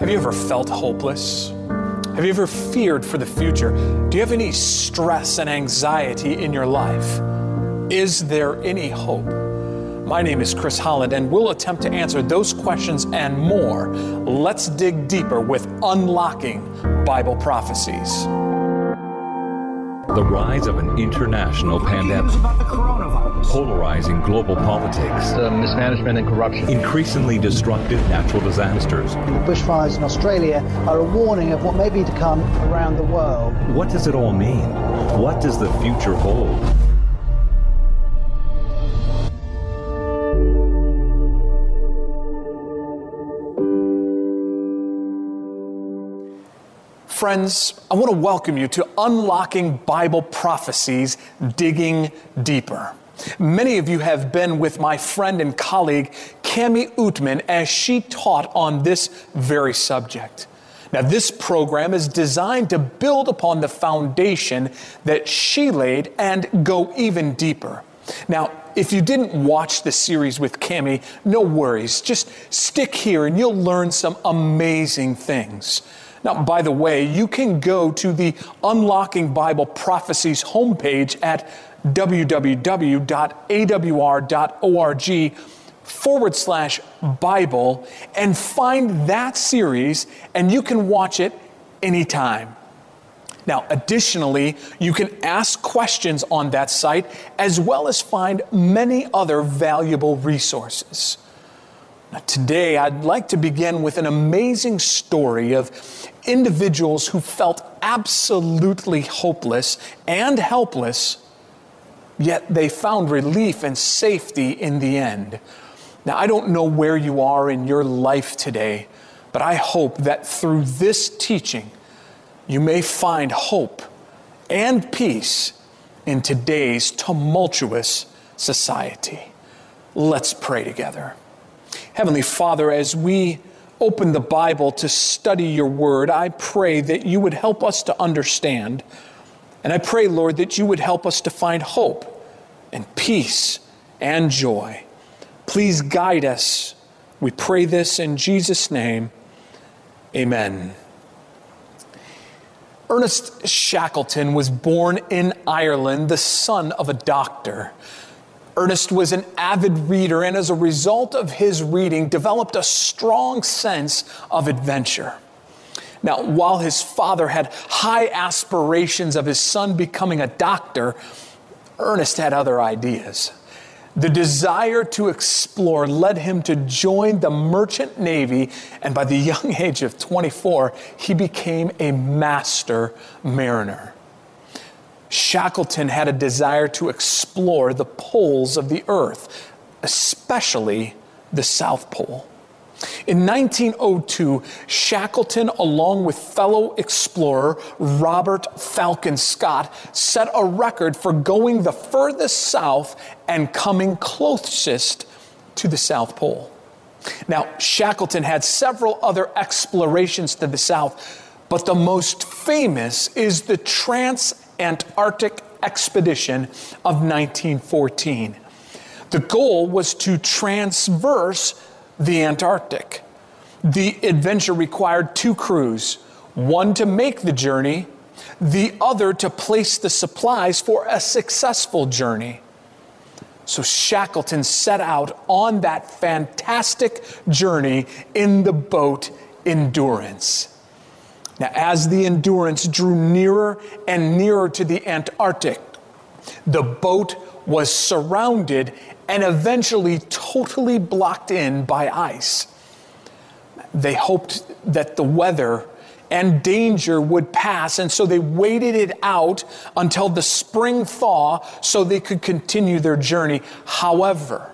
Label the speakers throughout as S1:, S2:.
S1: Have you ever felt hopeless? Have you ever feared for the future? Do you have any stress and anxiety in your life? Is there any hope? My name is Chris Holland, and we'll attempt to answer those questions and more. Let's dig deeper with Unlocking Bible Prophecies.
S2: The rise of an international pandemic, polarizing global politics,
S3: uh, mismanagement and corruption,
S2: increasingly destructive natural disasters.
S4: The bushfires in Australia are a warning of what may be to come around the world.
S2: What does it all mean? What does the future hold?
S1: Friends, I want to welcome you to Unlocking Bible Prophecies Digging Deeper. Many of you have been with my friend and colleague, Cami Oetman, as she taught on this very subject. Now, this program is designed to build upon the foundation that she laid and go even deeper. Now, if you didn't watch the series with Cami, no worries. Just stick here and you'll learn some amazing things. Now, by the way, you can go to the Unlocking Bible Prophecies homepage at www.awr.org forward slash Bible and find that series, and you can watch it anytime. Now, additionally, you can ask questions on that site as well as find many other valuable resources. Now, today, I'd like to begin with an amazing story of individuals who felt absolutely hopeless and helpless, yet they found relief and safety in the end. Now, I don't know where you are in your life today, but I hope that through this teaching, you may find hope and peace in today's tumultuous society. Let's pray together. Heavenly Father, as we open the Bible to study your word, I pray that you would help us to understand. And I pray, Lord, that you would help us to find hope and peace and joy. Please guide us. We pray this in Jesus' name. Amen. Ernest Shackleton was born in Ireland, the son of a doctor. Ernest was an avid reader and, as a result of his reading, developed a strong sense of adventure. Now, while his father had high aspirations of his son becoming a doctor, Ernest had other ideas. The desire to explore led him to join the merchant navy, and by the young age of 24, he became a master mariner. Shackleton had a desire to explore the poles of the earth, especially the South Pole. In 1902, Shackleton, along with fellow explorer Robert Falcon Scott, set a record for going the furthest south and coming closest to the South Pole. Now, Shackleton had several other explorations to the south, but the most famous is the trans Antarctic expedition of 1914. The goal was to transverse the Antarctic. The adventure required two crews, one to make the journey, the other to place the supplies for a successful journey. So Shackleton set out on that fantastic journey in the boat Endurance. Now, as the Endurance drew nearer and nearer to the Antarctic, the boat was surrounded and eventually totally blocked in by ice. They hoped that the weather and danger would pass, and so they waited it out until the spring thaw so they could continue their journey. However,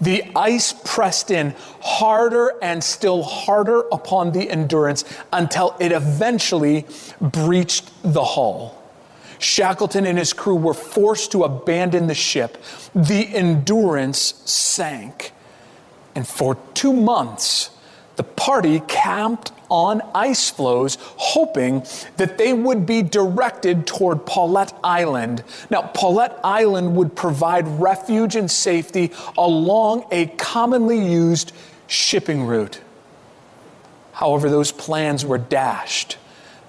S1: the ice pressed in harder and still harder upon the endurance until it eventually breached the hull. Shackleton and his crew were forced to abandon the ship. The endurance sank. And for two months, the party camped on ice floes, hoping that they would be directed toward Paulet Island. Now, Paulet Island would provide refuge and safety along a commonly used shipping route. However, those plans were dashed.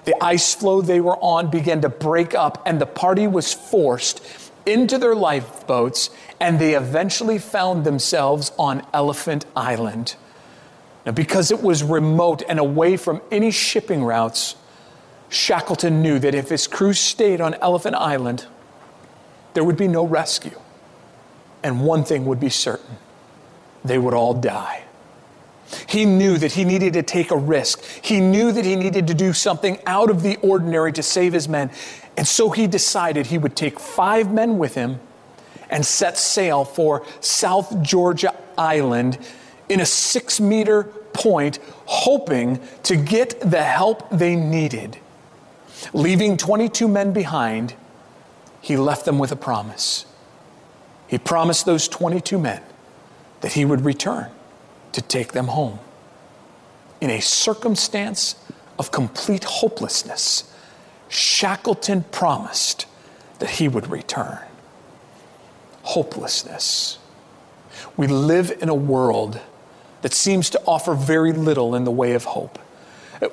S1: The ice floe they were on began to break up, and the party was forced into their lifeboats, and they eventually found themselves on Elephant Island. Now, because it was remote and away from any shipping routes, Shackleton knew that if his crew stayed on Elephant Island, there would be no rescue. And one thing would be certain they would all die. He knew that he needed to take a risk. He knew that he needed to do something out of the ordinary to save his men. And so he decided he would take five men with him and set sail for South Georgia Island in a six meter point, hoping to get the help they needed. Leaving 22 men behind, he left them with a promise. He promised those 22 men that he would return to take them home. In a circumstance of complete hopelessness, Shackleton promised that he would return. Hopelessness. We live in a world that seems to offer very little in the way of hope.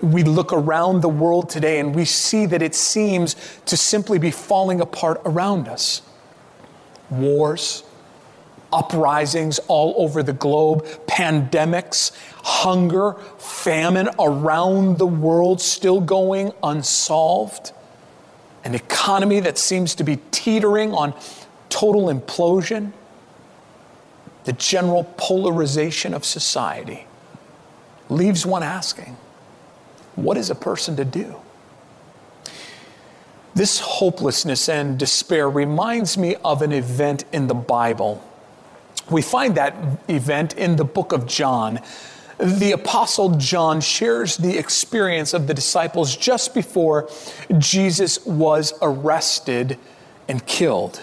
S1: We look around the world today and we see that it seems to simply be falling apart around us. Wars, uprisings all over the globe, pandemics, hunger, famine around the world still going unsolved, an economy that seems to be teetering on total implosion, the general polarization of society leaves one asking, what is a person to do? This hopelessness and despair reminds me of an event in the Bible we find that event in the book of John. The Apostle John shares the experience of the disciples just before Jesus was arrested and killed.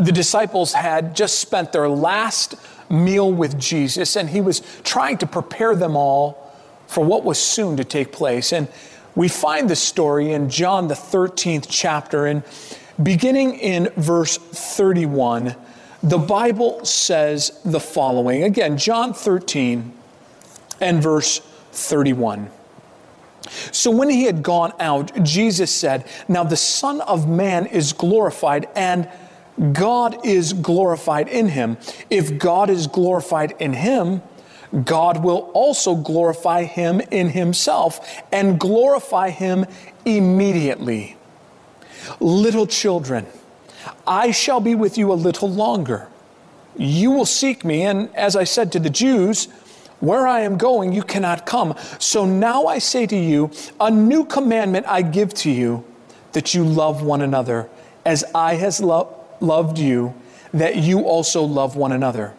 S1: The disciples had just spent their last meal with Jesus, and he was trying to prepare them all for what was soon to take place. And we find the story in John, the 13th chapter, and beginning in verse 31 the Bible says the following again, John 13 and verse 31. So when he had gone out, Jesus said, Now the Son of Man is glorified, and God is glorified in him. If God is glorified in him, God will also glorify him in himself and glorify him immediately. Little children, I shall be with you a little longer. You will seek me, and as I said to the Jews, where I am going, you cannot come. So now I say to you, a new commandment I give to you, that you love one another, as I has lo- loved you, that you also love one another.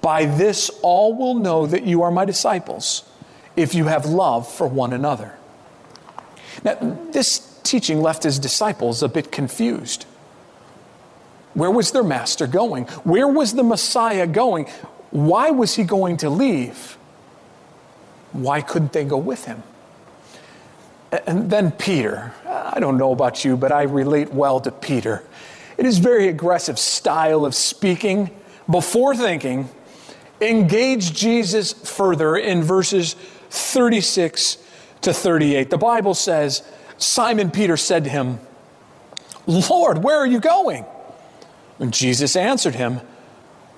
S1: By this all will know that you are my disciples, if you have love for one another. Now, this teaching left his disciples a bit confused. Where was their master going? Where was the Messiah going? Why was he going to leave? Why couldn't they go with him? And then Peter. I don't know about you, but I relate well to Peter. In his very aggressive style of speaking, before thinking, engage Jesus further in verses 36 to 38. The Bible says, Simon Peter said to him, Lord, where are you going? And Jesus answered him,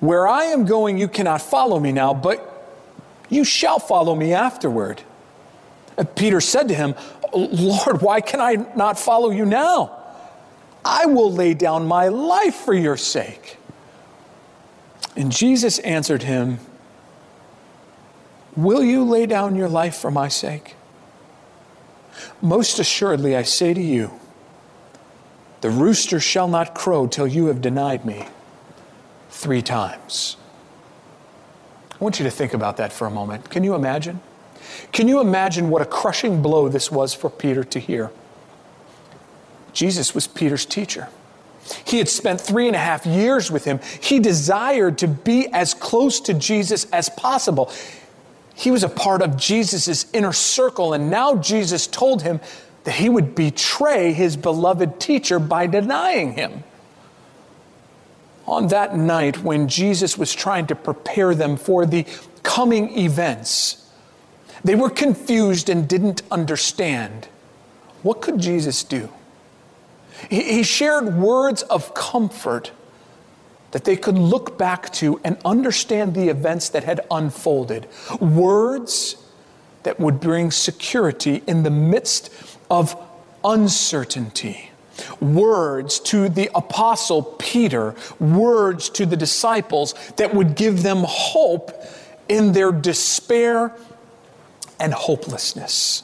S1: Where I am going, you cannot follow me now, but you shall follow me afterward. And Peter said to him, Lord, why can I not follow you now? I will lay down my life for your sake. And Jesus answered him, Will you lay down your life for my sake? Most assuredly, I say to you, the rooster shall not crow till you have denied me three times. I want you to think about that for a moment. Can you imagine? Can you imagine what a crushing blow this was for Peter to hear? Jesus was Peter's teacher. He had spent three and a half years with him. He desired to be as close to Jesus as possible. He was a part of Jesus' inner circle, and now Jesus told him that he would betray his beloved teacher by denying him. On that night, when Jesus was trying to prepare them for the coming events, They were confused and didn't understand. What could Jesus do? He shared words of comfort that they could look back to and understand the events that had unfolded. Words that would bring security in the midst of uncertainty. Words to the apostle Peter, words to the disciples that would give them hope in their despair and hopelessness.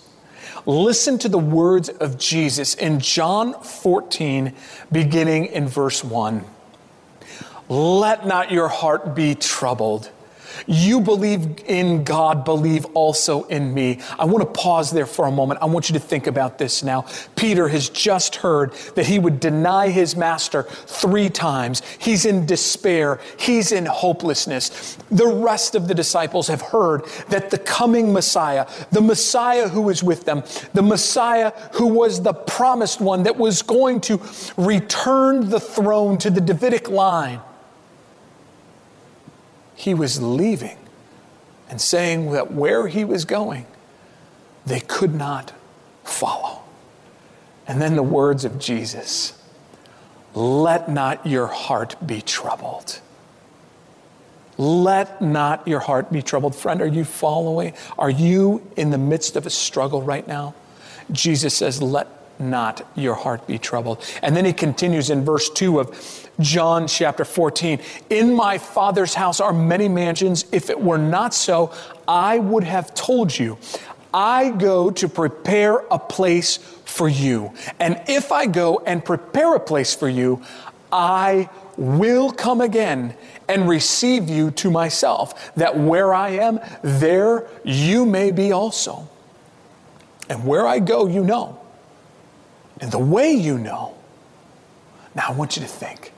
S1: Listen to the words of Jesus in John 14, beginning in verse 1. Let not your heart be troubled. You believe in God, believe also in me. I want to pause there for a moment. I want you to think about this now. Peter has just heard that he would deny his master three times. He's in despair, he's in hopelessness. The rest of the disciples have heard that the coming Messiah, the Messiah who is with them, the Messiah who was the promised one that was going to return the throne to the Davidic line, he was leaving and saying that where he was going, they could not follow. And then the words of Jesus let not your heart be troubled. Let not your heart be troubled. Friend, are you following? Are you in the midst of a struggle right now? Jesus says, let not your heart be troubled. And then he continues in verse 2 of John chapter 14 In my Father's house are many mansions. If it were not so, I would have told you. I go to prepare a place for you. And if I go and prepare a place for you, I will come again and receive you to myself, that where I am, there you may be also. And where I go, you know and the way you know. Now, I want you to think.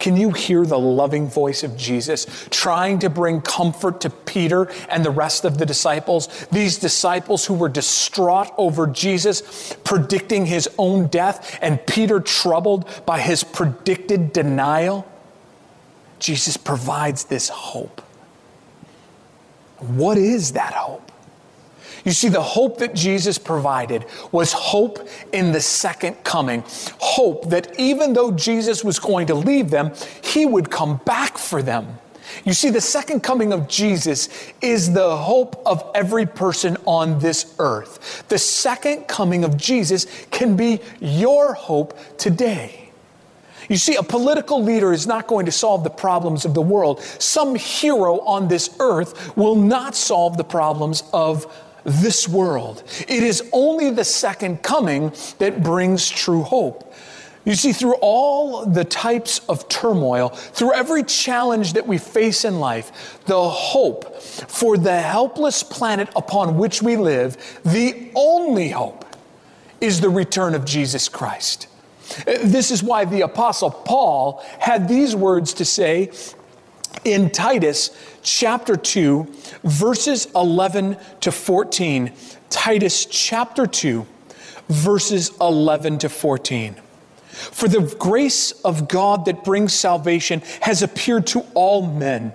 S1: Can you hear the loving voice of Jesus trying to bring comfort to Peter and the rest of the disciples? These disciples who were distraught over Jesus predicting his own death, and Peter troubled by his predicted denial? Jesus provides this hope. What is that hope? You see, the hope that Jesus provided was hope in the second coming. Hope that even though Jesus was going to leave them, he would come back for them. You see, the second coming of Jesus is the hope of every person on this earth. The second coming of Jesus can be your hope today. You see, a political leader is not going to solve the problems of the world. Some hero on this earth will not solve the problems of this world. It is only the second coming that brings true hope. You see, through all the types of turmoil, through every challenge that we face in life, the hope for the helpless planet upon which we live, the only hope is the return of Jesus Christ. This is why the Apostle Paul had these words to say in Titus chapter 2, verses 11 to 14. Titus chapter 2, verses 11 to 14. For the grace of God that brings salvation has appeared to all men,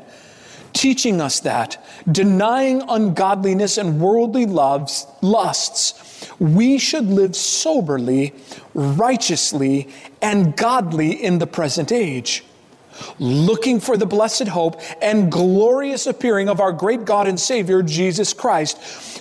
S1: teaching us that, denying ungodliness and worldly loves, lusts, we should live soberly, righteously, and godly in the present age looking for the blessed hope and glorious appearing of our great God and Savior, Jesus Christ,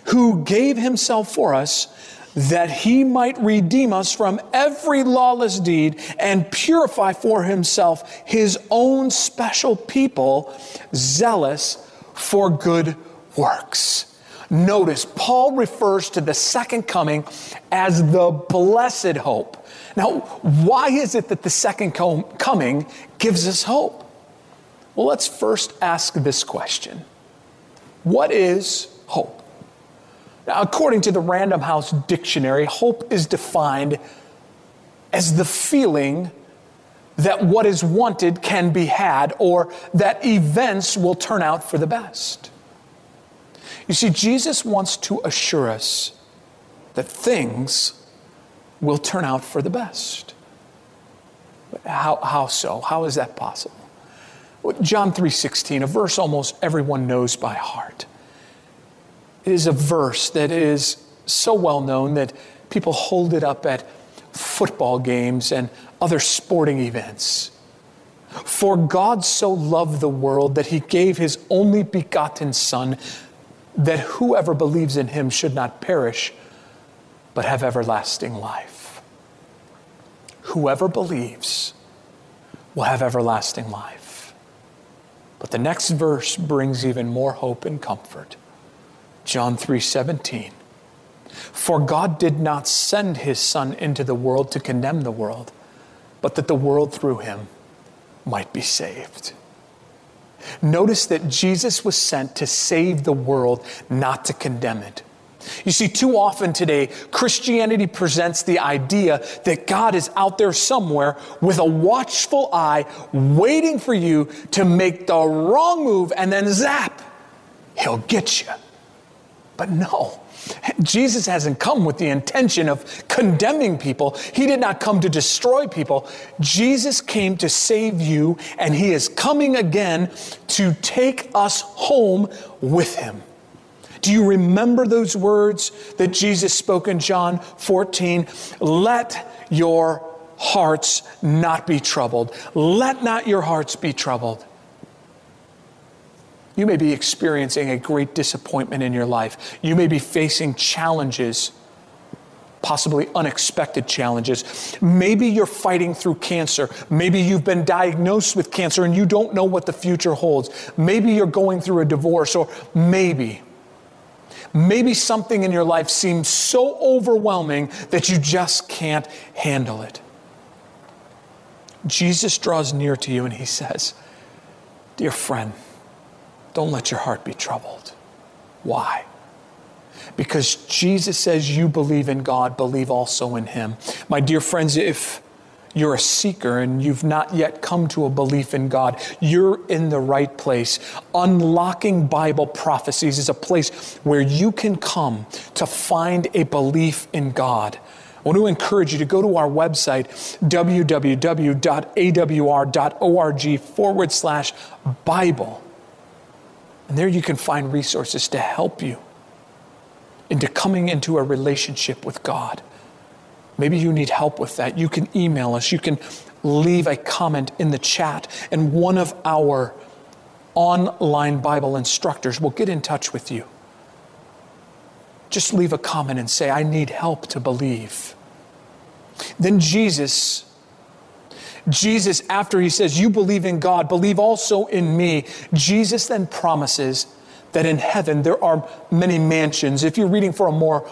S1: who gave himself for us that he might redeem us from every lawless deed and purify for himself his own special people, zealous for good works. Notice, Paul refers to the second coming as the blessed hope. Now, why is it that the second coming gives us hope? Well, let's first ask this question What is hope? Now, according to the Random House Dictionary, hope is defined as the feeling that what is wanted can be had or that events will turn out for the best. You see, Jesus wants to assure us that things will turn out for the best. How, how so? How is that possible? John 3:16, a verse almost everyone knows by heart. It is a verse that is so well known that people hold it up at football games and other sporting events. For God so loved the world that he gave his only begotten Son, that whoever believes in him should not perish, but have everlasting life. Whoever believes will have everlasting life. But the next verse brings even more hope and comfort. John 3:17. For God did not send his son into the world to condemn the world, but that the world through him might be saved. Notice that Jesus was sent to save the world, not to condemn it. You see, too often today, Christianity presents the idea that God is out there somewhere with a watchful eye, waiting for you to make the wrong move, and then zap, he'll get you. But no, Jesus hasn't come with the intention of condemning people. He did not come to destroy people. Jesus came to save you, and He is coming again to take us home with Him. Do you remember those words that Jesus spoke in John 14? Let your hearts not be troubled. Let not your hearts be troubled. You may be experiencing a great disappointment in your life. You may be facing challenges, possibly unexpected challenges. Maybe you're fighting through cancer. Maybe you've been diagnosed with cancer and you don't know what the future holds. Maybe you're going through a divorce, or maybe. Maybe something in your life seems so overwhelming that you just can't handle it. Jesus draws near to you and he says, Dear friend, don't let your heart be troubled. Why? Because Jesus says you believe in God, believe also in Him. My dear friends, if you're a seeker and you've not yet come to a belief in God, you're in the right place. Unlocking Bible prophecies is a place where you can come to find a belief in God. I want to encourage you to go to our website, www.awr.org forward slash Bible and there you can find resources to help you into coming into a relationship with God. Maybe you need help with that. You can email us, you can leave a comment in the chat, and one of our online Bible instructors will get in touch with you. Just leave a comment and say, I need help to believe. Then Jesus Jesus, after he says, You believe in God, believe also in me, Jesus then promises that in heaven there are many mansions. If you're reading for a more,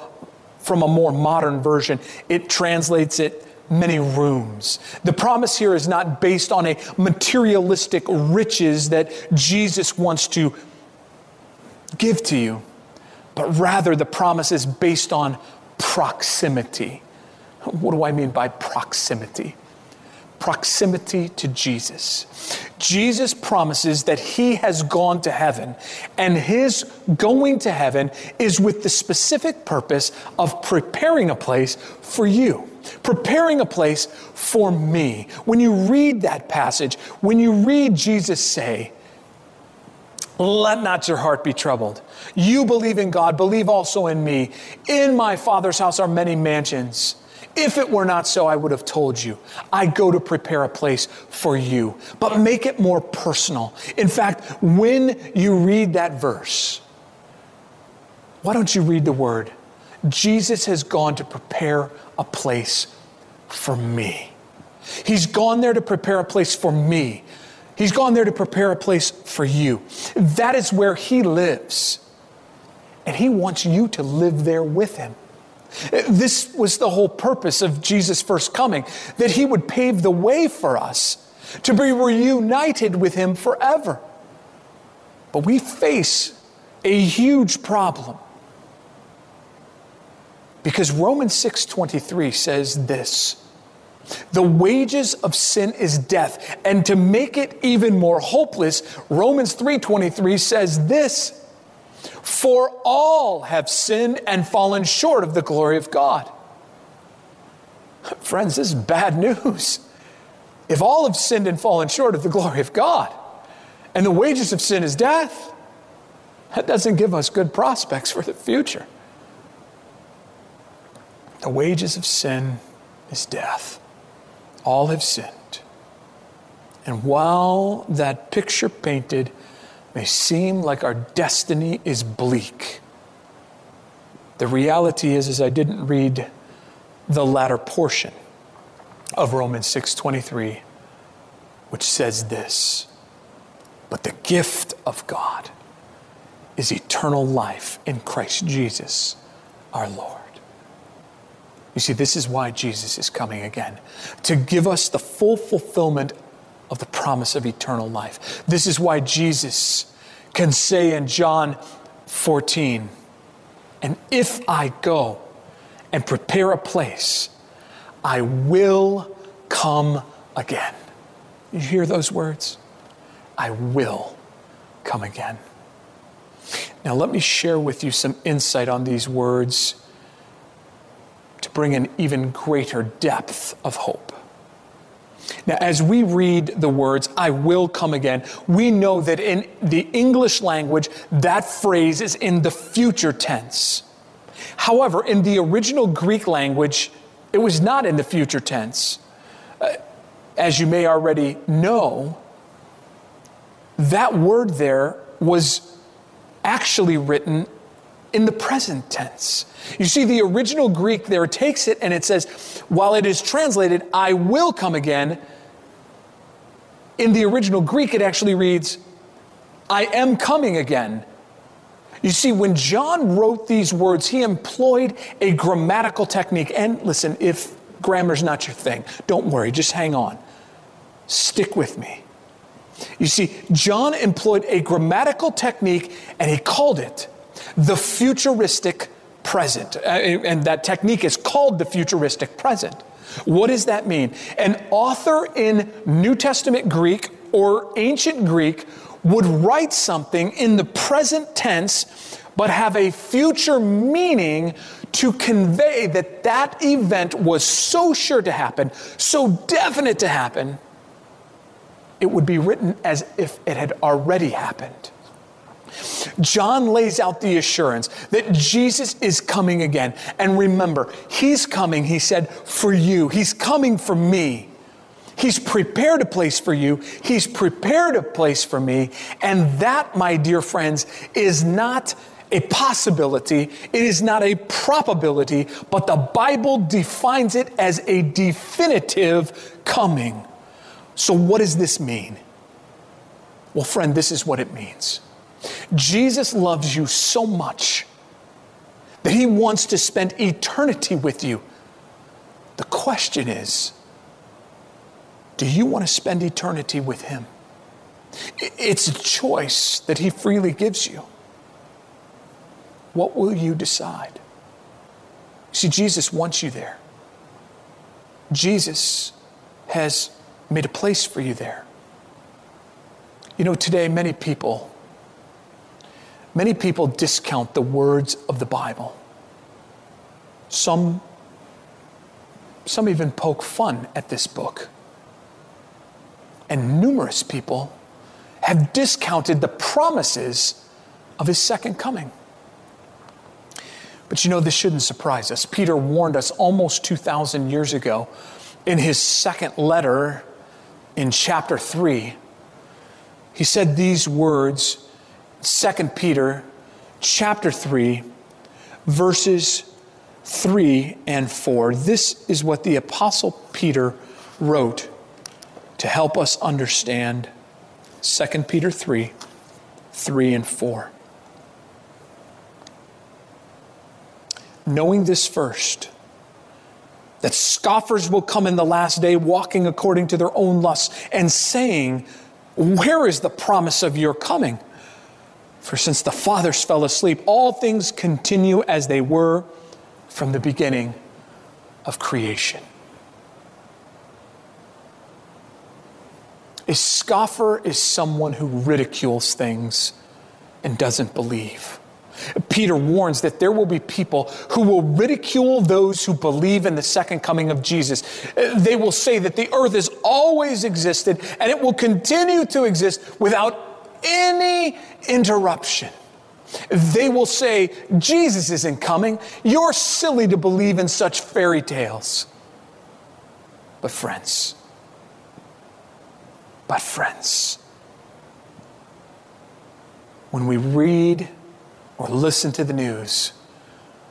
S1: from a more modern version, it translates it many rooms. The promise here is not based on a materialistic riches that Jesus wants to give to you, but rather the promise is based on proximity. What do I mean by proximity? Proximity to Jesus. Jesus promises that he has gone to heaven, and his going to heaven is with the specific purpose of preparing a place for you, preparing a place for me. When you read that passage, when you read Jesus say, let not your heart be troubled. You believe in God, believe also in me. In my Father's house are many mansions. If it were not so, I would have told you. I go to prepare a place for you. But make it more personal. In fact, when you read that verse, why don't you read the word? Jesus has gone to prepare a place for me. He's gone there to prepare a place for me. He's gone there to prepare a place for you. That is where He lives. And He wants you to live there with Him. This was the whole purpose of Jesus' first coming, that he would pave the way for us to be reunited with him forever. But we face a huge problem. Because Romans 6:23 says this, the wages of sin is death, and to make it even more hopeless, Romans 3:23 says this, for all have sinned and fallen short of the glory of God. Friends, this is bad news. If all have sinned and fallen short of the glory of God, and the wages of sin is death, That doesn't give us good prospects for the future. The wages of sin is death. All have sinned. And while that picture painted may seem like our destiny is bleak, the reality is, is I didn't read the latter portion of Romans 6:23, which says this: "But the gift of God is eternal life in Christ Jesus, our Lord." You see, this is why Jesus is coming again to give us the full fulfillment of the promise of eternal life. This is why Jesus can say in John 14, and if I go and prepare a place, I will come again. You hear those words? I will come again. Now, let me share with you some insight on these words to bring an even greater depth of hope. Now, as we read the words, I will come again, we know that in the English language, that phrase is in the future tense. However, in the original Greek language, it was not in the future tense. Uh, as you may already know, that word there was actually written in the present tense. You see, the original Greek there takes it and it says, while it is translated, I will come again, in the original Greek it actually reads, I am coming again. You see, when John wrote these words, he employed a grammatical technique. And listen, if grammar's not your thing, don't worry, just hang on. Stick with me. You see, John employed a grammatical technique and he called it the futuristic present. Uh, and that technique is called the futuristic present. What does that mean? An author in New Testament Greek or ancient Greek would write something in the present tense but have a future meaning to convey that that event was so sure to happen, so definite to happen, it would be written as if it had already happened. John lays out the assurance that Jesus is coming again. And remember, He's coming, He said, for you. He's coming for me. He's prepared a place for you. He's prepared a place for me. And that, my dear friends, is not a possibility. It is not a probability, but the Bible defines it as a definitive coming. So, what does this mean? Well, friend, this is what it means. Jesus loves you so much that he wants to spend eternity with you. The question is do you want to spend eternity with him? It's a choice that he freely gives you. What will you decide? See, Jesus wants you there. Jesus has made a place for you there. You know, today many people Many people discount the words of the Bible. Some, some even poke fun at this book. And numerous people have discounted the promises of his second coming. But you know, this shouldn't surprise us. Peter warned us almost 2,000 years ago in his second letter in chapter 3. He said these words 2 Peter chapter 3, verses 3 and 4. This is what the Apostle Peter wrote to help us understand 2 Peter 3, 3 and 4. Knowing this first, that scoffers will come in the last day walking according to their own lusts and saying, Where is the promise of your coming? For since the fathers fell asleep, all things continue as they were from the beginning of creation. A scoffer is someone who ridicules things and doesn't believe. Peter warns that there will be people who will ridicule those who believe in the second coming of Jesus. They will say that the earth has always existed and it will continue to exist without any interruption. They will say, Jesus isn't coming. You're silly to believe in such fairy tales. But, friends, but, friends, when we read or listen to the news,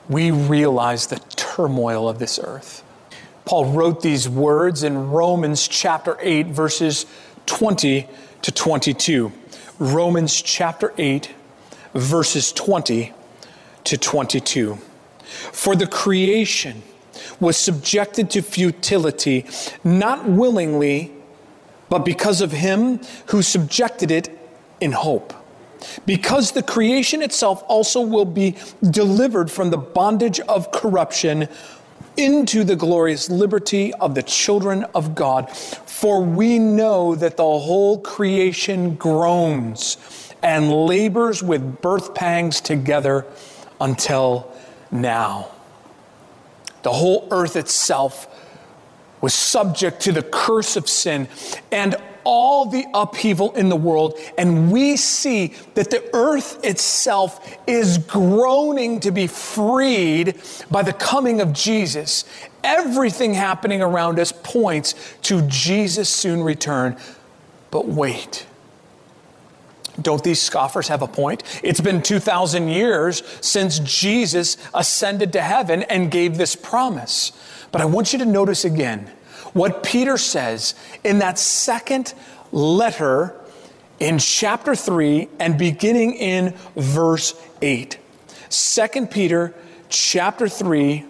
S1: we realize the turmoil of this earth. Paul wrote these words in Romans chapter 8, verses 20 to 22. Romans chapter 8, verses 20 to 22. For the creation was subjected to futility, not willingly, but because of him who subjected it in hope. Because the creation itself also will be delivered from the bondage of corruption into the glorious liberty of the children of God. For we know that the whole creation groans and labors with birth pangs together until now. The whole earth itself was subject to the curse of sin and all the upheaval in the world, and we see that the earth itself is groaning to be freed by the coming of Jesus. Everything happening around us points to Jesus' soon return. But wait. Don't these scoffers have a point? It's been 2,000 years since Jesus ascended to heaven and gave this promise. But I want you to notice again what Peter says in that second letter in chapter 3 and beginning in verse 8. 2 Peter chapter 3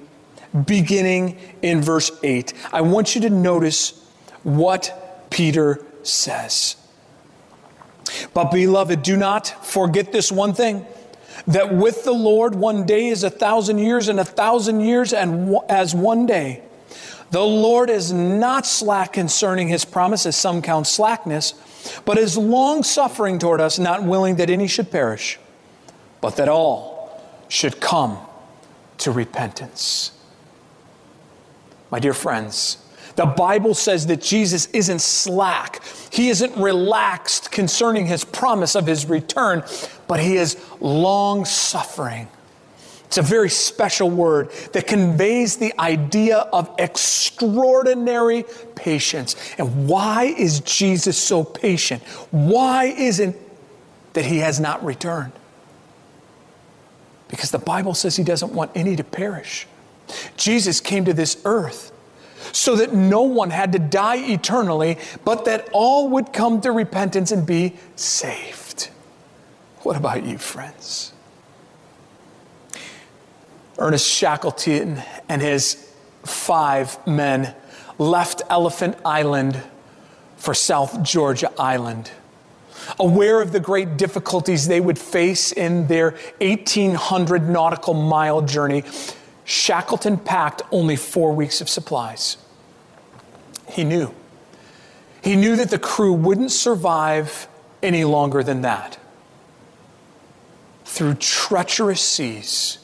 S1: beginning in verse 8. I want you to notice what Peter says. But, beloved, do not forget this one thing that with the Lord, one day is a thousand years, and a thousand years and as one day. The Lord is not slack concerning his promise, as some count slackness, but is long suffering toward us, not willing that any should perish, but that all should come to repentance. My dear friends, the Bible says that Jesus isn't slack. He isn't relaxed concerning his promise of his return, but he is long suffering it's a very special word that conveys the idea of extraordinary patience. And why is Jesus so patient? Why isn't that he has not returned? Because the Bible says he doesn't want any to perish. Jesus came to this earth so that no one had to die eternally, but that all would come to repentance and be saved. What about you, friends? Ernest Shackleton and his five men left Elephant Island for South Georgia Island. Aware of the great difficulties they would face in their 1,800 nautical mile journey, Shackleton packed only four weeks of supplies. He knew. He knew that the crew wouldn't survive any longer than that. Through treacherous seas,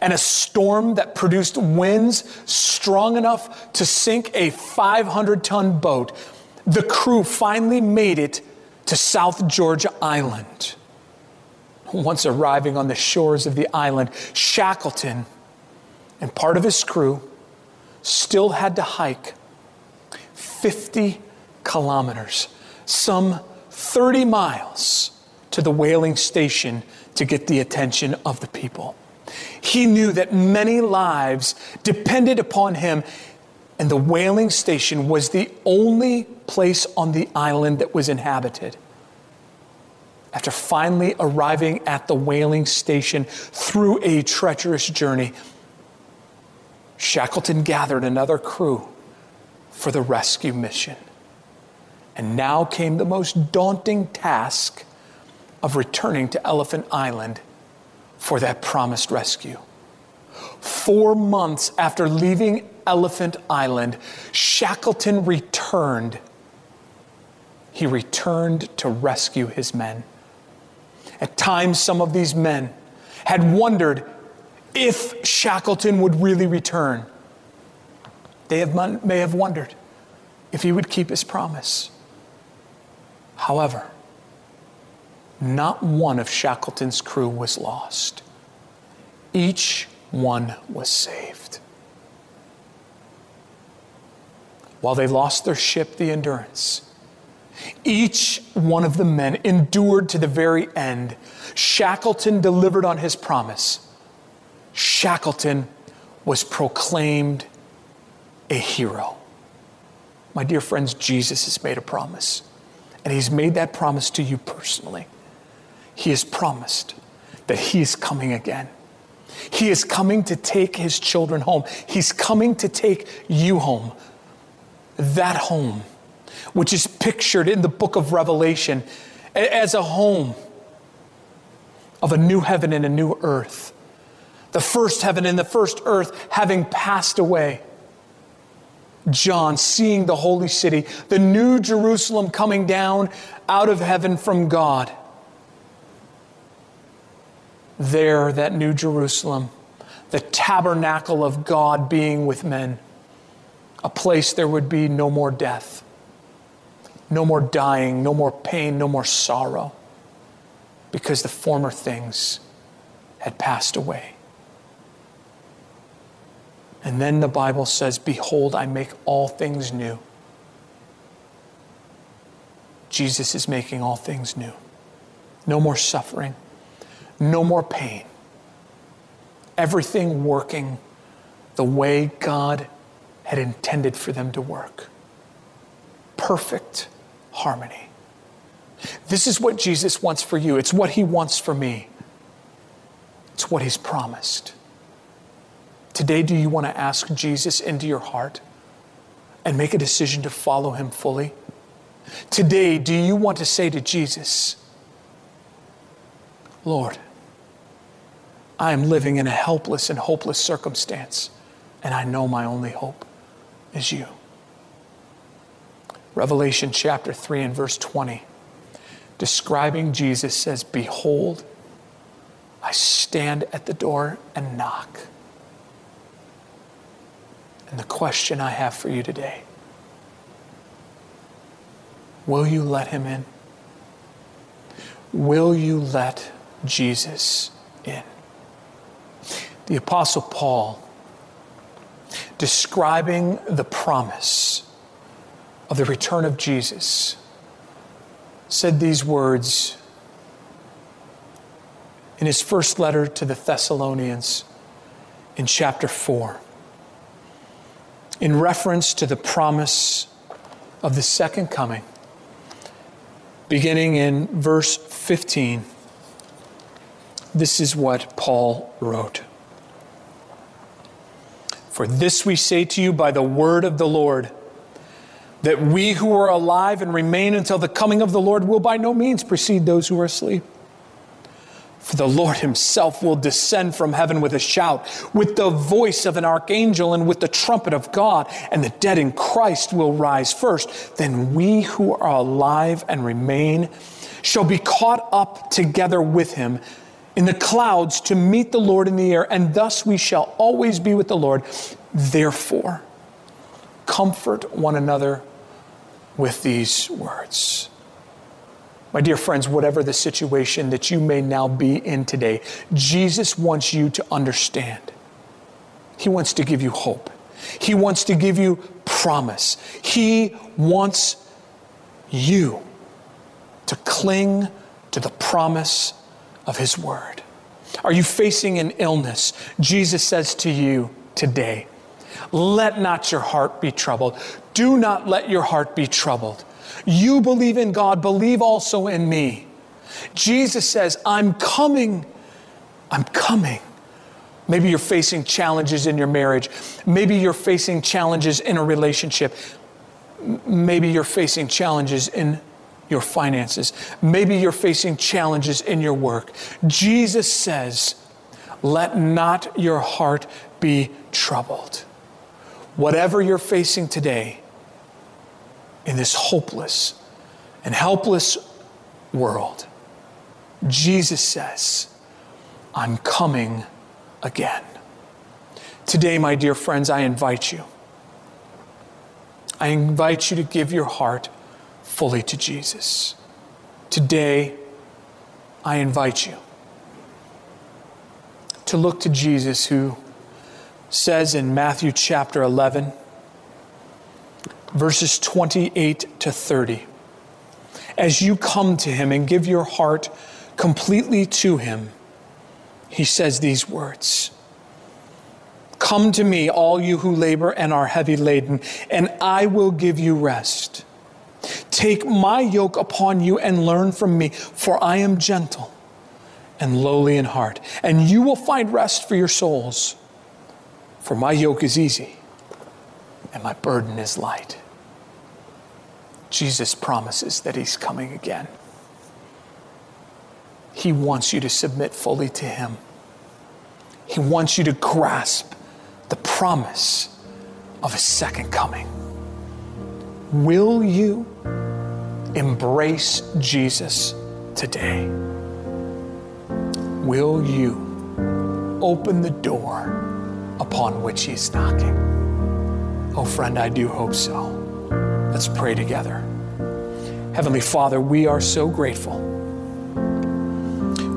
S1: and a storm that produced winds strong enough to sink a 500 ton boat, the crew finally made it to South Georgia Island. Once arriving on the shores of the island, Shackleton and part of his crew still had to hike 50 kilometers, some 30 miles to the whaling station to get the attention of the people. He knew that many lives depended upon him, and the whaling station was the only place on the island that was inhabited. After finally arriving at the whaling station through a treacherous journey, Shackleton gathered another crew for the rescue mission. And now came the most daunting task of returning to Elephant Island for that promised rescue. Four months after leaving Elephant Island, Shackleton returned. He returned to rescue his men. At times, some of these men had wondered if Shackleton would really return. They have, may have wondered if he would keep his promise. However, not one of Shackleton's crew was lost. Each one was saved. While they lost their ship, the Endurance, each one of the men endured to the very end. Shackleton delivered on his promise. Shackleton was proclaimed a hero. My dear friends, Jesus has made a promise, and he's made that promise to you personally. He has promised that he is coming again. He is coming to take his children home. He's coming to take you home. That home, which is pictured in the book of Revelation as a home of a new heaven and a new earth. The first heaven and the first earth having passed away. John seeing the holy city, the new Jerusalem coming down out of heaven from God. There, that new Jerusalem, the tabernacle of God being with men, a place there would be no more death, no more dying, no more pain, no more sorrow, because the former things had passed away. And then the Bible says, Behold, I make all things new. Jesus is making all things new. No more suffering, no more pain. Everything working the way God had intended for them to work. Perfect harmony. This is what Jesus wants for you. It's what he wants for me. It's what he's promised. Today, do you want to ask Jesus into your heart and make a decision to follow him fully? Today, do you want to say to Jesus, Lord, I am living in a helpless and hopeless circumstance, and I know my only hope is you. Revelation chapter 3 and verse 20, describing Jesus, says, Behold, I stand at the door and knock. And the question I have for you today will you let him in? Will you let Jesus in? The Apostle Paul, describing the promise of the return of Jesus, said these words in his first letter to the Thessalonians in chapter 4 in reference to the promise of the second coming. Beginning in verse 15, this is what Paul wrote. For this we say to you by the word of the Lord, that we who are alive and remain until the coming of the Lord will by no means precede those who are asleep. For the Lord himself will descend from heaven with a shout, with the voice of an archangel, and with the trumpet of God, and the dead in Christ will rise first. Then we who are alive and remain shall be caught up together with him in the clouds to meet the Lord in the air, and thus we shall always be with the Lord. Therefore, comfort one another with these words. My dear friends, whatever the situation that you may now be in today, Jesus wants you to understand. He wants to give you hope. He wants to give you promise. He wants you to cling to the promise of His Word. Are you facing an illness? Jesus says to you today, let not your heart be troubled. Do not let your heart be troubled. You believe in God, believe also in me. Jesus says, I'm coming. I'm coming. Maybe you're facing challenges in your marriage. Maybe you're facing challenges in a relationship. Maybe you're facing challenges in your finances. Maybe you're facing challenges in your work. Jesus says, Let not your heart be troubled. Whatever you're facing today, in this hopeless and helpless world, Jesus says, I'm coming again. Today, my dear friends, I invite you. I invite you to give your heart fully to Jesus. Today, I invite you to look to Jesus, who says in Matthew chapter 11, verses 28 to 30, as you come to him and give your heart completely to him, he says these words Come to me, all you who labor and are heavy laden, and I will give you rest. Take my yoke upon you and learn from me, for I am gentle and lowly in heart, and you will find rest for your souls. For my yoke is easy and my burden is light. Jesus promises that he's coming again. He wants you to submit fully to him. He wants you to grasp the promise of his second coming. Will you embrace Jesus today? Will you open the door upon which he's knocking? Oh, friend, I do hope so. Let's pray together. Heavenly Father, we are so grateful.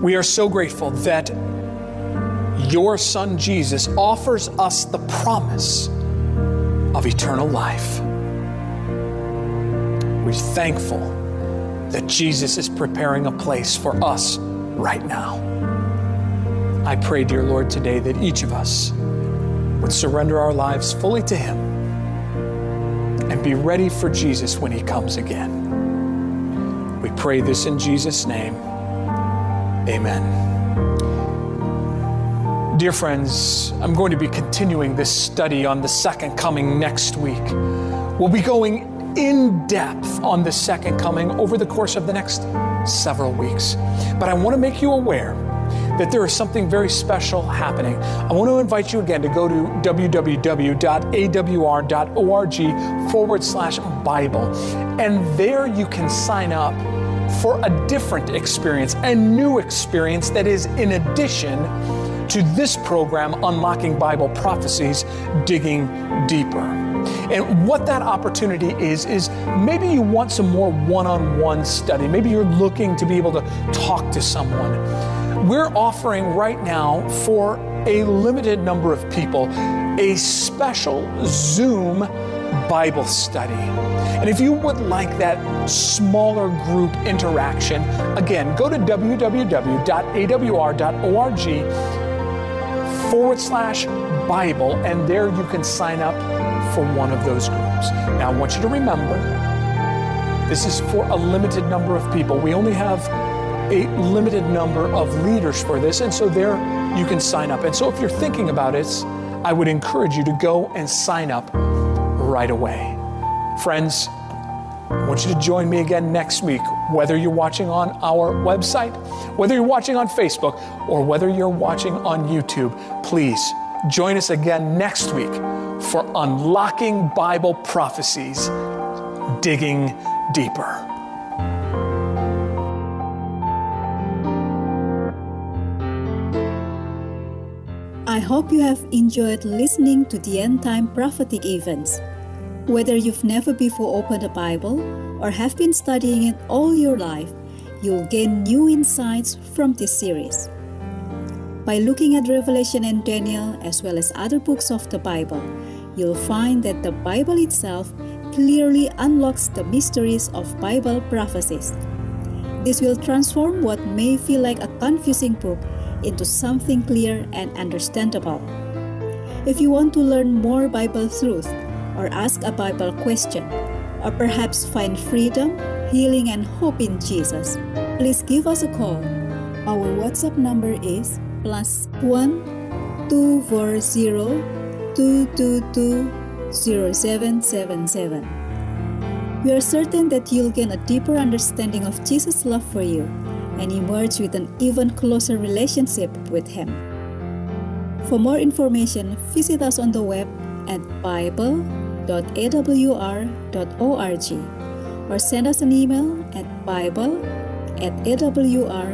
S1: We are so grateful that your Son Jesus offers us the promise of eternal life. We're thankful that Jesus is preparing a place for us right now. I pray, dear Lord, today that each of us would surrender our lives fully to Him and be ready for Jesus when He comes again. We pray this in Jesus' name. Amen. Dear friends, I'm going to be continuing this study on the second coming next week. We'll be going in depth on the second coming over the course of the next several weeks. But I want to make you aware that there is something very special happening. I want to invite you again to go to www.awr.org forward slash Bible. And there you can sign up for a different experience, a new experience that is in addition to this program, Unlocking Bible Prophecies, Digging Deeper. And what that opportunity is, is maybe you want some more one on one study. Maybe you're looking to be able to talk to someone. We're offering right now for a limited number of people a special Zoom Bible study. And if you would like that smaller group interaction, again, go to www.awr.org forward slash Bible, and there you can sign up for one of those groups. Now, I want you to remember this is for a limited number of people. We only have a limited number of leaders for this, and so there you can sign up. And so, if you're thinking about it, I would encourage you to go and sign up right away. Friends, I want you to join me again next week, whether you're watching on our website, whether you're watching on Facebook, or whether you're watching on YouTube. Please join us again next week for Unlocking Bible Prophecies, Digging Deeper.
S3: Hope you have enjoyed listening to the end time prophetic events. Whether you've never before opened a Bible or have been studying it all your life, you'll gain new insights from this series. By looking at Revelation and Daniel, as well as other books of the Bible, you'll find that the Bible itself clearly unlocks the mysteries of Bible prophecies. This will transform what may feel like a confusing book into something clear and understandable. If you want to learn more Bible truth, or ask a Bible question, or perhaps find freedom, healing, and hope in Jesus, please give us a call. Our WhatsApp number is plus one two four zero two two two zero seven seven seven. We are certain that you'll gain a deeper understanding of Jesus' love for you and emerge with an even closer relationship with Him. For more information, visit us on the web at bible.awr.org or send us an email at bible at awr.org.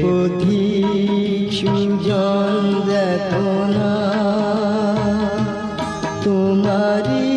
S5: পথিক সুজন দেখো না। তোমারি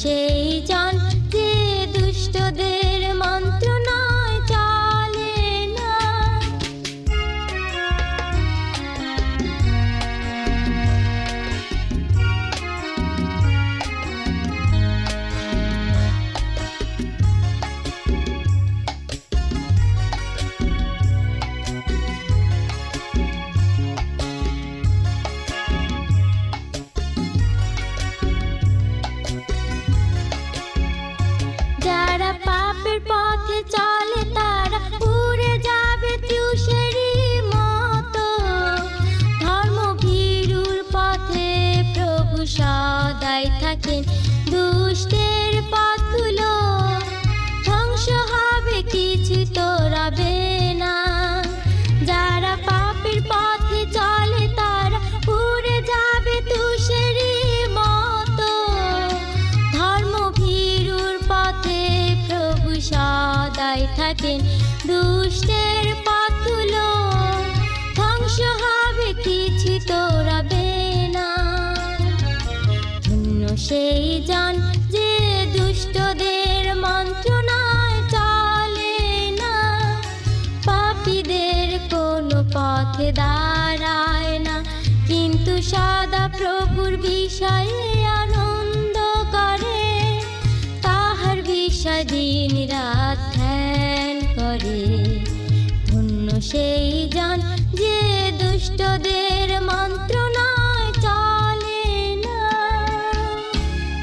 S6: 谁教？